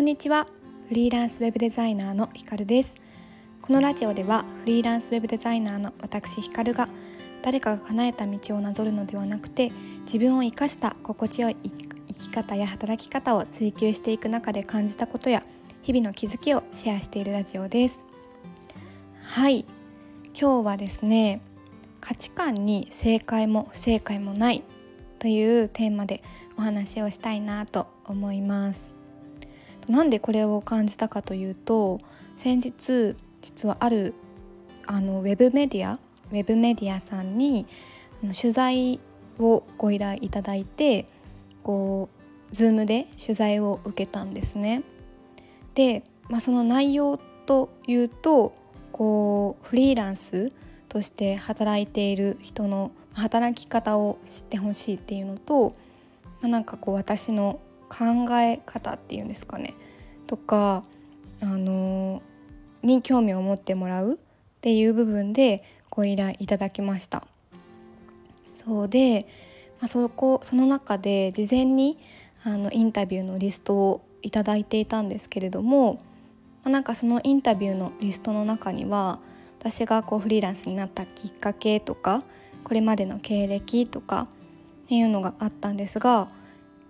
こんにちは。フリーランスウェブデザイナーのひかるです。このラジオではフリーランスウェブデザイナーの私ひかるが誰かが叶えた道をなぞるのではなくて自分を生かした心地よい生き方や働き方を追求していく中で感じたことや日々の気づきをシェアしているラジオです。はい。今日はですね価値観に正解も不正解もないというテーマでお話をしたいなと思います。なんでこれを感じたかというと先日実はあるあのウェブメディアウェブメディアさんに取材をご依頼いただいてこう Zoom で取材を受けたんですね。で、まあ、その内容というとこうフリーランスとして働いている人の働き方を知ってほしいっていうのと、まあ、なんかこう私の考え方っていうんですかねとかあのに興味を持ってもらうっていう部分でご依頼いただきました。そうで、まあ、そこその中で事前にあのインタビューのリストをいただいていたんですけれども、まあ、なんかそのインタビューのリストの中には私がこうフリーランスになったきっかけとかこれまでの経歴とかっていうのがあったんですが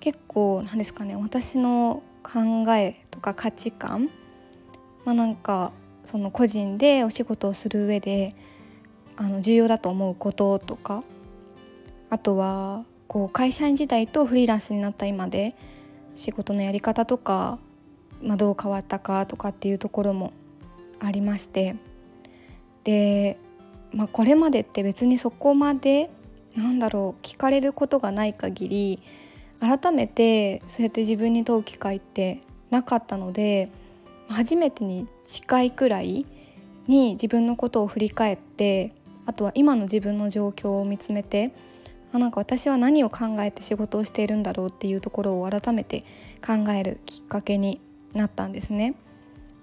結構なんですかね私の考えとか価値観まあなんかその個人でお仕事をする上であの重要だと思うこととかあとはこう会社員時代とフリーランスになった今で仕事のやり方とか、まあ、どう変わったかとかっていうところもありましてで、まあ、これまでって別にそこまでなんだろう聞かれることがない限り改めてそうやって自分に問う機会ってなかったので初めてに近いくらいに自分のことを振り返ってあとは今の自分の状況を見つめてあなんか私は何を考えて仕事をしているんだろうっていうところを改めて考えるきっかけになったんですね。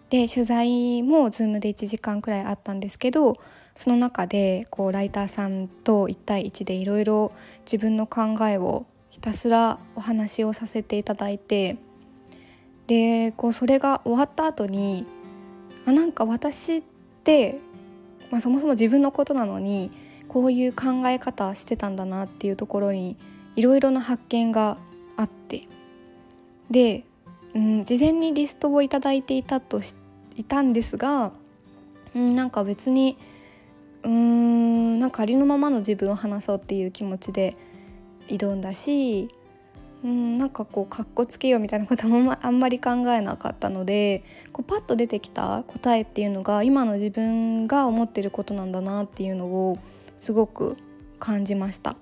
で取材も Zoom で1時間くらいあったんですけどその中でこうライターさんと1対1でいろいろ自分の考えをひたすらお話をさせていただいてでこうそれが終わった後にあなんか私って、まあ、そもそも自分のことなのにこういう考え方してたんだなっていうところにいろいろな発見があってで、うん、事前にリストを頂いていたといたんですが、うん、なんか別にうーんなんかありのままの自分を話そうっていう気持ちで挑んだしうんなんかこうかっこつけようみたいなこともあん まり考えなかったのでこうパッと出てきた答えっていうのが今の自分が思ってることなんだなっていうのをすごく感じました。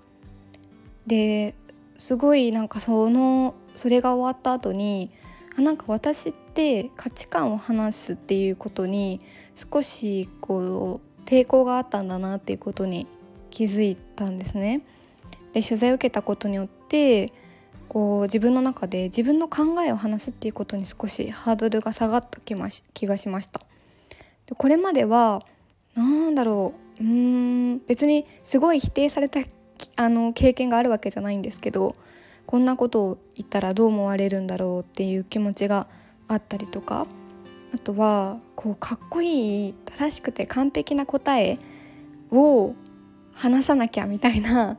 ですごいなんかそのそれが終わった後にあなんか私って価値観を話すっていうことに少しこう抵抗があったんだなっていうことに気づいたんですね。で取材を受けたことによってこう自分の中で自分の考えを話すっていうことに少しハードルが下がった気まし気がしました。でこれまではなんだろううん別にすごい否定されたあの経験があるわけじゃないんですけどこんなことを言ったらどう思われるんだろうっていう気持ちがあったりとかあとはこうかっこいい正しくて完璧な答えを話さなきゃみたいな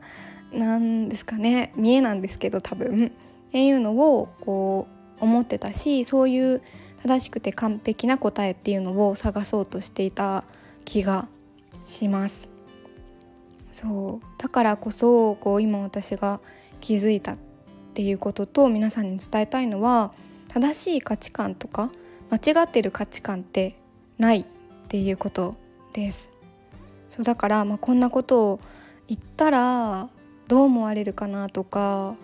なんですかね。見えなんですけど多分。っていうのをこう思ってたしそういう正しくて完璧な答えっていうのを探そうとしていた気がします。そう。だからこそこう今私が気づいたっていうことと皆さんに伝えたいのは正しい価値観とか間違ってる価値観ってないっていうことです。そう。だから、まあ、こんなことを言ったらどう思われるかなとか、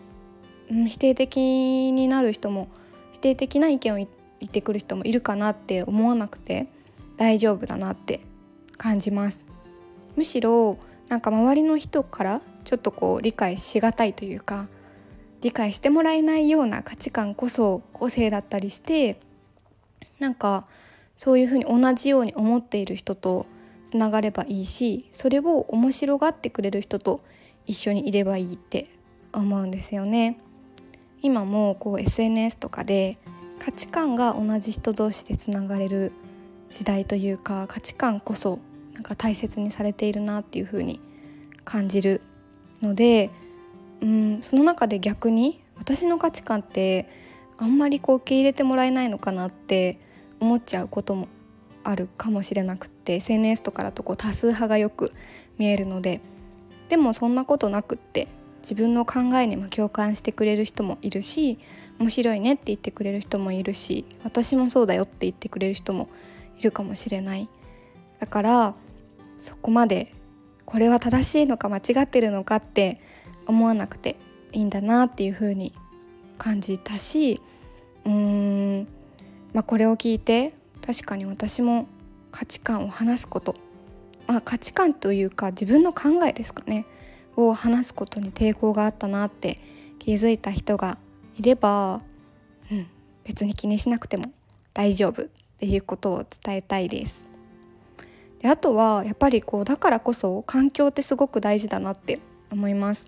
うん、否定的になる人も否定的な意見を言ってくる人もいるかなって思わなくて大丈夫だなって感じます。むしろなんか周りの人からちょっとこう理解しがたいというか理解してもらえないような価値観こそ個性だったりしてなんかそういうふうに同じように思っている人とつながればいいしそれを面白がってくれる人と一緒にいればいいって思うんですよね。今もこう SNS とかで価値観が同じ人同士でつながれる時代というか価値観こそなんか大切にされているなっていう風に感じるのでうんその中で逆に私の価値観ってあんまりこう受け入れてもらえないのかなって思っちゃうこともあるかもしれなくって SNS とかだとこう多数派がよく見えるのででもそんなことなくって自分の考えにも共感してくれる人もいるし面白いねって言ってくれる人もいるし私もそうだよって言ってくれる人もいるかもしれない。だからそこまでこれは正しいのか間違ってるのかって思わなくていいんだなっていう風に感じたしうーん、まあ、これを聞いて確かに私も価値観を話すこと、あ、価値観というか自分の考えですかねを話すことに抵抗があったなって気づいた人がいれば、うん、別に気にしなくても大丈夫っていうことを伝えたいです。であとはやっぱりこうだからこそ環境ってすごく大事だなって思います。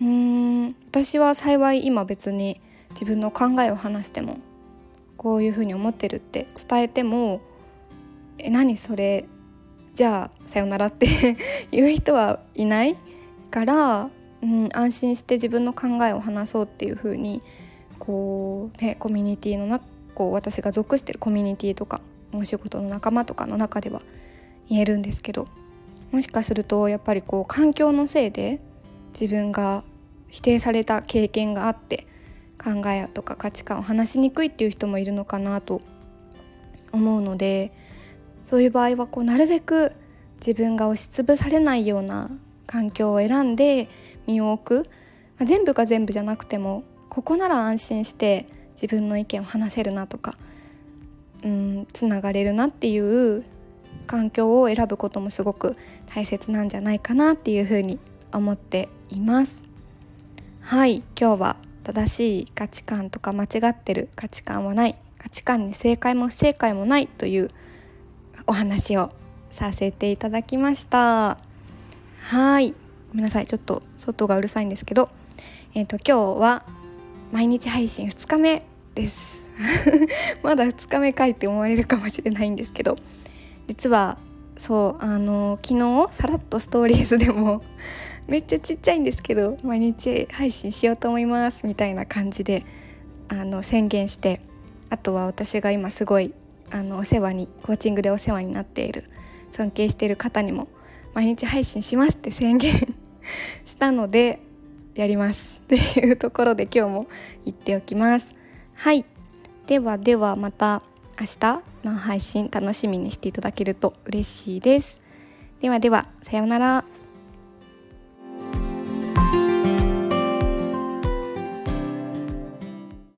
うーん私は幸い今別に自分の考えを話してもこういうふうに思ってるって伝えても「え何それじゃあさよなら」って 言う人はいないから、うん、安心して自分の考えを話そうっていうふうにこうねコミュニティの中こう私が属してるコミュニティとかお仕事の仲間とかの中では言えるんですけどもしかするとやっぱりこう環境のせいで自分が否定された経験があって考えとか価値観を話しにくいっていう人もいるのかなと思うのでそういう場合はこうなるべく自分が押しつぶされないような環境を選んで身を置く、まあ、全部が全部じゃなくてもここなら安心して自分の意見を話せるなとかうんつながれるなっていう環境を選ぶこともすごく大切なんじゃないかなっていうふうに思っています。はい今日は正しい価値観とか間違ってる価値観はない。価値観に正解も不正解もないというお話をさせていただきました。はい。ごめんなさい。ちょっと外がうるさいんですけど。えっ、ー、と今日は毎日配信2日目です。まだ2日目かいって思われるかもしれないんですけど。実はそうあの昨日さらっとストーリーズでも めっちゃちっちゃいんですけど毎日配信しようと思いますみたいな感じであの宣言してあとは私が今すごいあのお世話にコーチングでお世話になっている尊敬している方にも毎日配信しますって宣言したのでやります。っていうところで今日も言っておきます。はい。ではではまた明日の配信楽しみにしていただけると嬉しいです。ではではさようなら。